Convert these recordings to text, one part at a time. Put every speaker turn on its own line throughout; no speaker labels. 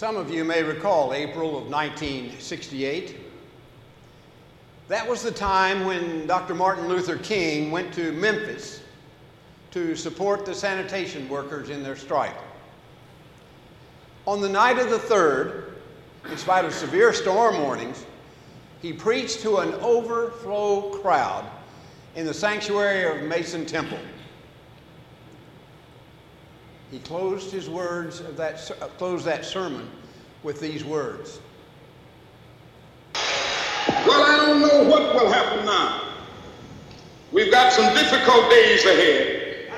Some of you may recall April of 1968. That was the time when Dr. Martin Luther King went to Memphis to support the sanitation workers in their strike. On the night of the 3rd, in spite of severe storm warnings, he preached to an overflow crowd in the sanctuary of Mason Temple. He closed his words of that, uh, closed that sermon with these words.
Well, I don't know what will happen now. We've got some difficult days ahead.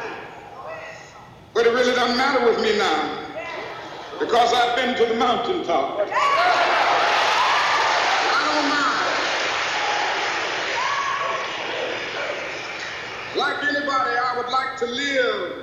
But it really doesn't matter with me now because I've been to the mountaintop. I don't mind. Like anybody, I would like to live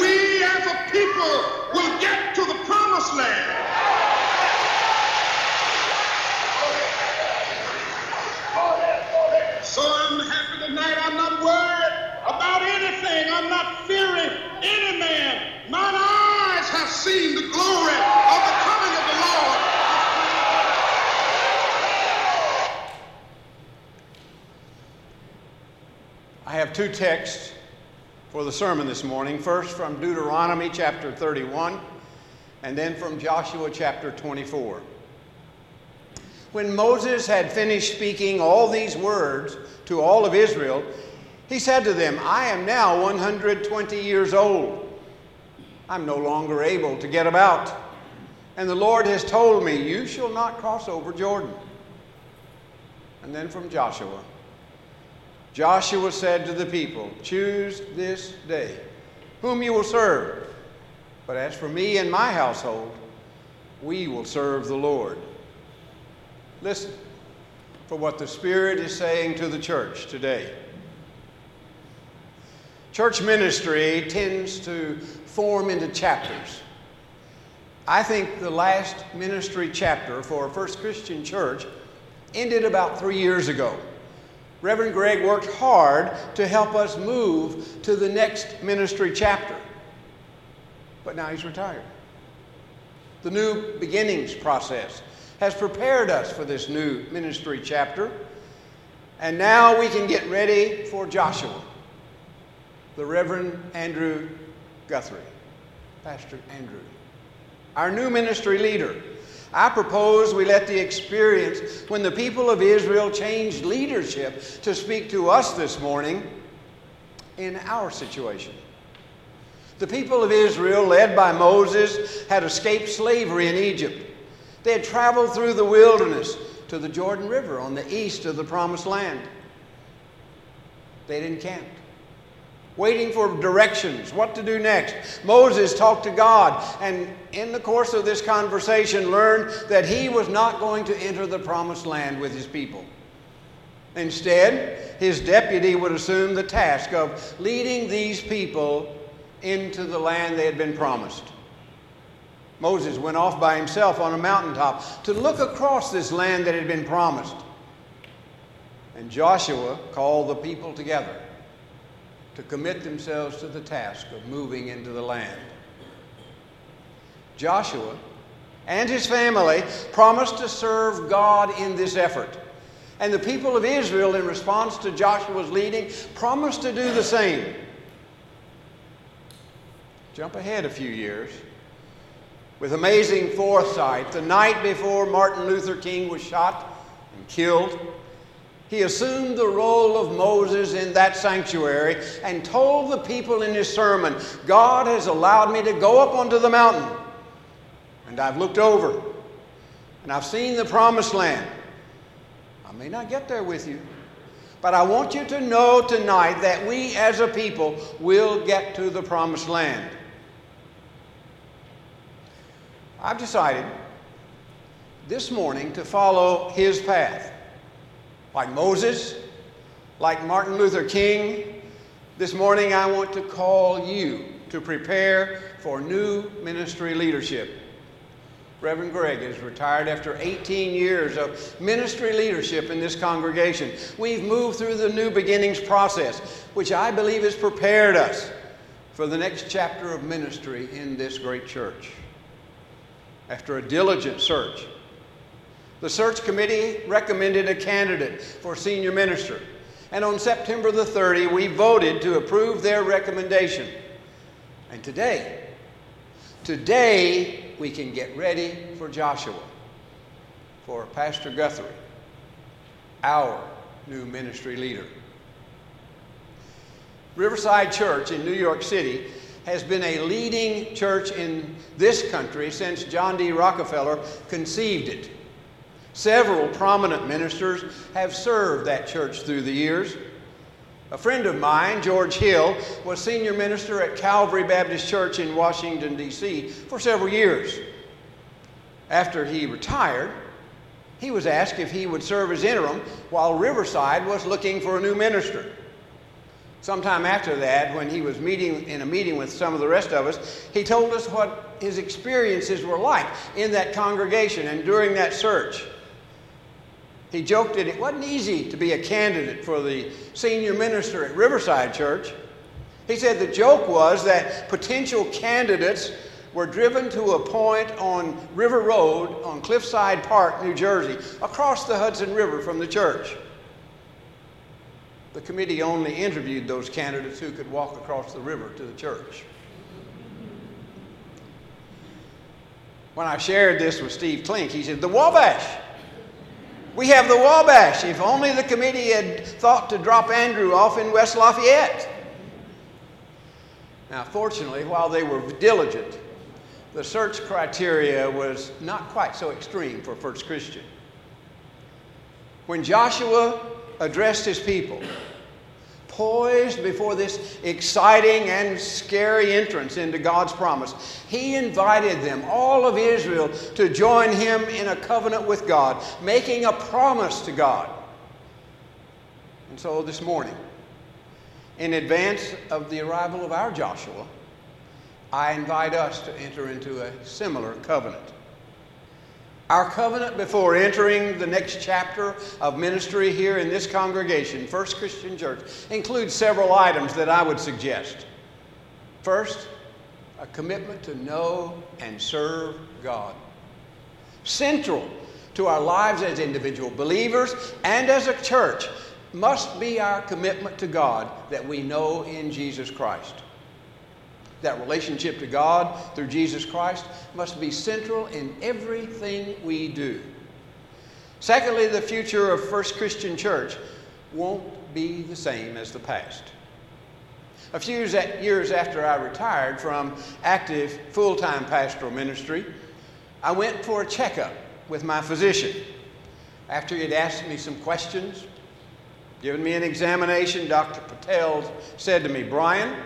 we as a people will get to the promised land. So I'm happy tonight. I'm not worried about anything. I'm not fearing any man. Mine eyes have seen the glory of the coming of the Lord.
I have two texts for the sermon this morning. First from Deuteronomy chapter 31, and then from Joshua chapter 24. When Moses had finished speaking all these words to all of Israel, he said to them, I am now 120 years old. I'm no longer able to get about. And the Lord has told me, You shall not cross over Jordan. And then from Joshua Joshua said to the people, Choose this day whom you will serve. But as for me and my household, we will serve the Lord. Listen for what the Spirit is saying to the church today. Church ministry tends to form into chapters. I think the last ministry chapter for First Christian Church ended about three years ago. Reverend Greg worked hard to help us move to the next ministry chapter. But now he's retired. The new beginnings process has prepared us for this new ministry chapter. And now we can get ready for Joshua the Reverend Andrew Guthrie, Pastor Andrew, our new ministry leader. I propose we let the experience when the people of Israel changed leadership to speak to us this morning in our situation. The people of Israel, led by Moses, had escaped slavery in Egypt. They had traveled through the wilderness to the Jordan River on the east of the Promised Land. They'd encamped waiting for directions, what to do next. Moses talked to God, and in the course of this conversation, learned that he was not going to enter the promised land with his people. Instead, his deputy would assume the task of leading these people into the land they had been promised. Moses went off by himself on a mountaintop to look across this land that had been promised. And Joshua called the people together to commit themselves to the task of moving into the land. Joshua and his family promised to serve God in this effort. And the people of Israel, in response to Joshua's leading, promised to do the same. Jump ahead a few years. With amazing foresight, the night before Martin Luther King was shot and killed, he assumed the role of Moses in that sanctuary and told the people in his sermon, God has allowed me to go up onto the mountain, and I've looked over, and I've seen the promised land. I may not get there with you, but I want you to know tonight that we as a people will get to the promised land. I've decided this morning to follow his path. Like Moses, like Martin Luther King, this morning I want to call you to prepare for new ministry leadership. Reverend Greg is retired after 18 years of ministry leadership in this congregation. We've moved through the new beginnings process, which I believe has prepared us for the next chapter of ministry in this great church. After a diligent search, the search committee recommended a candidate for senior minister. And on September the 30th, we voted to approve their recommendation. And today, today we can get ready for Joshua, for Pastor Guthrie, our new ministry leader. Riverside Church in New York City has been a leading church in this country since John D. Rockefeller conceived it. Several prominent ministers have served that church through the years. A friend of mine, George Hill, was senior minister at Calvary Baptist Church in Washington, D.C. for several years. After he retired, he was asked if he would serve as interim while Riverside was looking for a new minister. Sometime after that, when he was meeting in a meeting with some of the rest of us, he told us what his experiences were like in that congregation and during that search. He joked that it wasn't easy to be a candidate for the senior minister at Riverside Church. He said the joke was that potential candidates were driven to a point on River Road on Cliffside Park, New Jersey, across the Hudson River from the church. The committee only interviewed those candidates who could walk across the river to the church. When I shared this with Steve Klink, he said, The Wabash. We have the Wabash. If only the committee had thought to drop Andrew off in West Lafayette. Now, fortunately, while they were diligent, the search criteria was not quite so extreme for First Christian. When Joshua addressed his people, poised before this exciting and scary entrance into God's promise, he invited them, all of Israel, to join him in a covenant with God, making a promise to God. And so this morning, in advance of the arrival of our Joshua, I invite us to enter into a similar covenant. Our covenant before entering the next chapter of ministry here in this congregation, First Christian Church, includes several items that I would suggest. First, a commitment to know and serve God. Central to our lives as individual believers and as a church must be our commitment to God that we know in Jesus Christ. That relationship to God through Jesus Christ must be central in everything we do. Secondly, the future of First Christian Church won't be the same as the past. A few years after I retired from active full time pastoral ministry, I went for a checkup with my physician. After he had asked me some questions, given me an examination, Dr. Patel said to me, Brian,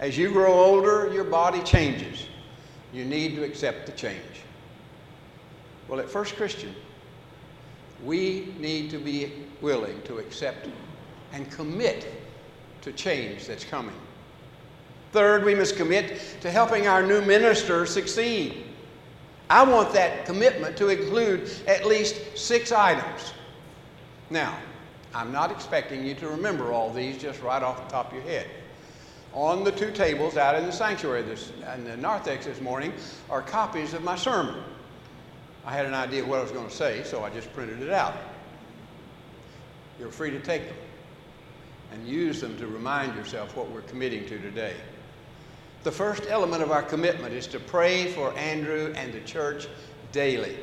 as you grow older, your body changes. You need to accept the change. Well, at First Christian, we need to be willing to accept and commit to change that's coming. Third, we must commit to helping our new minister succeed. I want that commitment to include at least six items. Now, I'm not expecting you to remember all these just right off the top of your head. On the two tables out in the sanctuary this, in the narthex this morning are copies of my sermon. I had an idea of what I was going to say, so I just printed it out. You're free to take them and use them to remind yourself what we're committing to today. The first element of our commitment is to pray for Andrew and the church daily.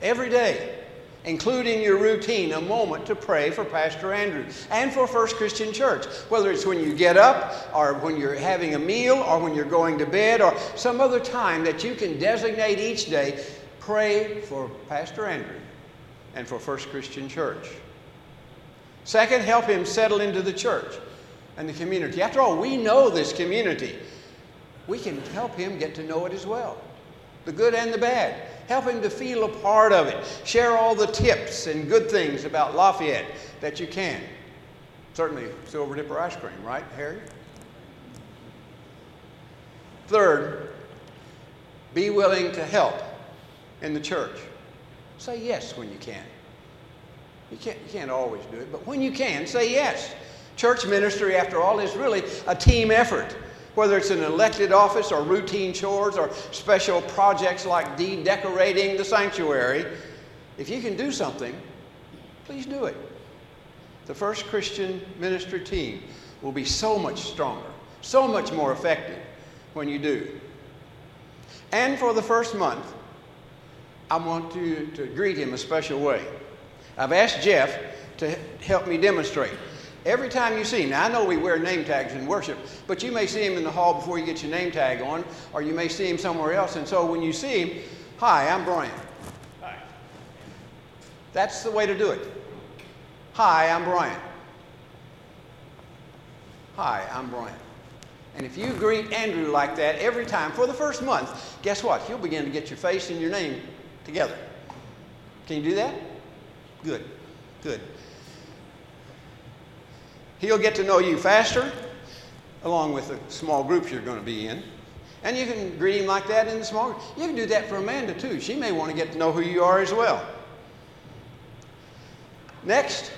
Every day including your routine, a moment to pray for Pastor Andrew and for First Christian Church, whether it's when you get up or when you're having a meal or when you're going to bed or some other time that you can designate each day, pray for Pastor Andrew and for First Christian Church. Second, help him settle into the church and the community. After all, we know this community. We can help him get to know it as well. the good and the bad. Help him to feel a part of it. Share all the tips and good things about Lafayette that you can. Certainly, Silver Dipper ice cream, right, Harry? Third, be willing to help in the church. Say yes when you can. You can't, you can't always do it, but when you can, say yes. Church ministry, after all, is really a team effort. Whether it's an elected office or routine chores or special projects like de-decorating the sanctuary, if you can do something, please do it. The first Christian ministry team will be so much stronger, so much more effective when you do. And for the first month, I want you to greet him a special way. I've asked Jeff to help me demonstrate. Every time you see him, now I know we wear name tags in worship, but you may see him in the hall before you get your name tag on, or you may see him somewhere else. And so when you see him, hi, I'm Brian. Hi. That's the way to do it. Hi, I'm Brian. Hi, I'm Brian. And if you greet Andrew like that every time for the first month, guess what? He'll begin to get your face and your name together. Can you do that? Good, good. He'll get to know you faster, along with the small groups you're going to be in. And you can greet him like that in the small group. You can do that for Amanda too. She may want to get to know who you are as well. Next,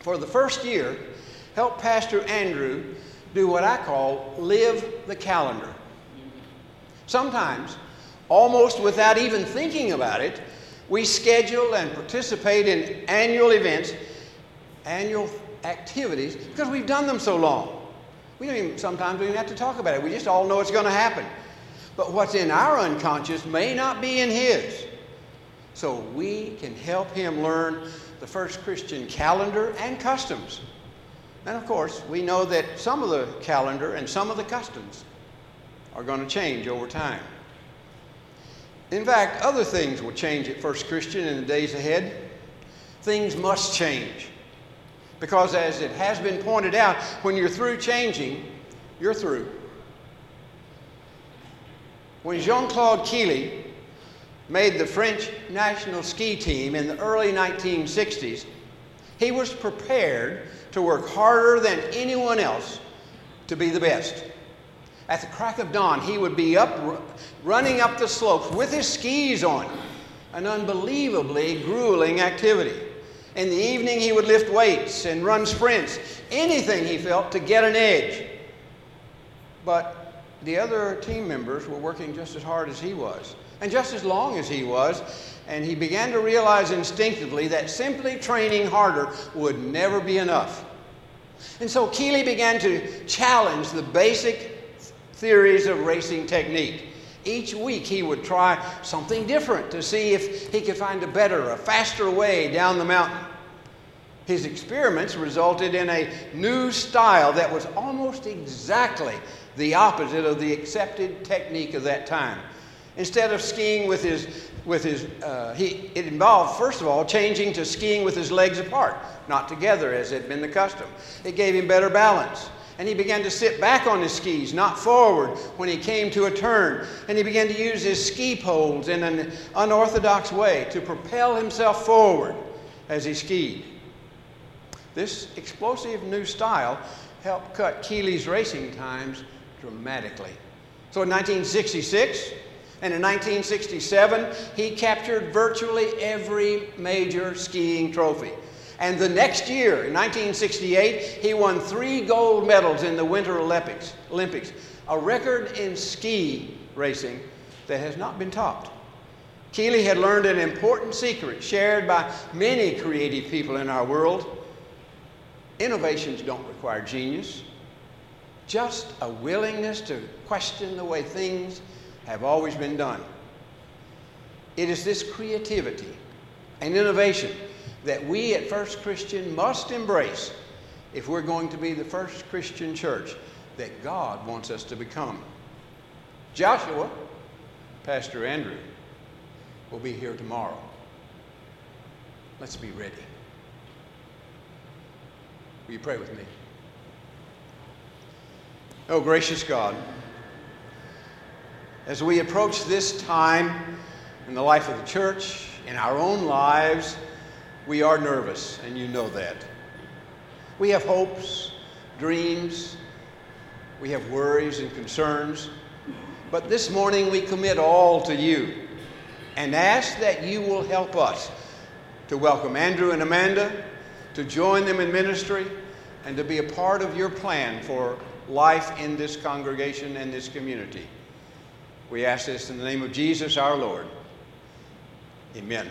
for the first year, help Pastor Andrew do what I call live the calendar. Sometimes, almost without even thinking about it, we schedule and participate in annual events, annual activities, because we've done them so long. We don't even, sometimes we don't have to talk about it. We just all know it's going to happen. But what's in our unconscious may not be in his. So we can help him learn the first Christian calendar and customs. And of course, we know that some of the calendar and some of the customs are going to change over time. In fact, other things will change at First Christian in the days ahead. Things must change. Because, as it has been pointed out, when you're through changing, you're through. When Jean Claude Killy made the French national ski team in the early 1960s, he was prepared to work harder than anyone else to be the best. At the crack of dawn, he would be up, running up the slopes with his skis on, an unbelievably grueling activity. In the evening, he would lift weights and run sprints, anything he felt to get an edge. But the other team members were working just as hard as he was, and just as long as he was, and he began to realize instinctively that simply training harder would never be enough. And so Killy began to challenge the basic theories of racing technique. Each week he would try something different to see if he could find a better, a faster way down the mountain. His experiments resulted in a new style that was almost exactly the opposite of the accepted technique of that time. Instead of skiing with his, with his uh, he, it involved, first of all, changing to skiing with his legs apart, not together as had been the custom. It gave him better balance and he began to sit back on his skis, not forward, when he came to a turn. And he began to use his ski poles in an unorthodox way to propel himself forward as he skied. This explosive new style helped cut Killy's racing times dramatically. So in 1966 and in 1967, he captured virtually every major skiing trophy. And the next year, in 1968, he won three gold medals in the Winter Olympics, Olympics, a record in ski racing that has not been topped. Killy had learned an important secret shared by many creative people in our world. Innovations don't require genius, just a willingness to question the way things have always been done. It is this creativity and innovation that we at First Christian must embrace if we're going to be the first Christian church that God wants us to become. Joshua, Pastor Andrew, will be here tomorrow. Let's be ready. Will you pray with me? Oh, gracious God, As we approach this time in the life of the church, in our own lives, we are nervous, and you know that. We have hopes, dreams, we have worries and concerns, but this morning we commit all to you and ask that you will help us to welcome Andrew and Amanda, to join them in ministry, and to be a part of your plan for life in this congregation and this community. We ask this in the name of Jesus our Lord. Amen.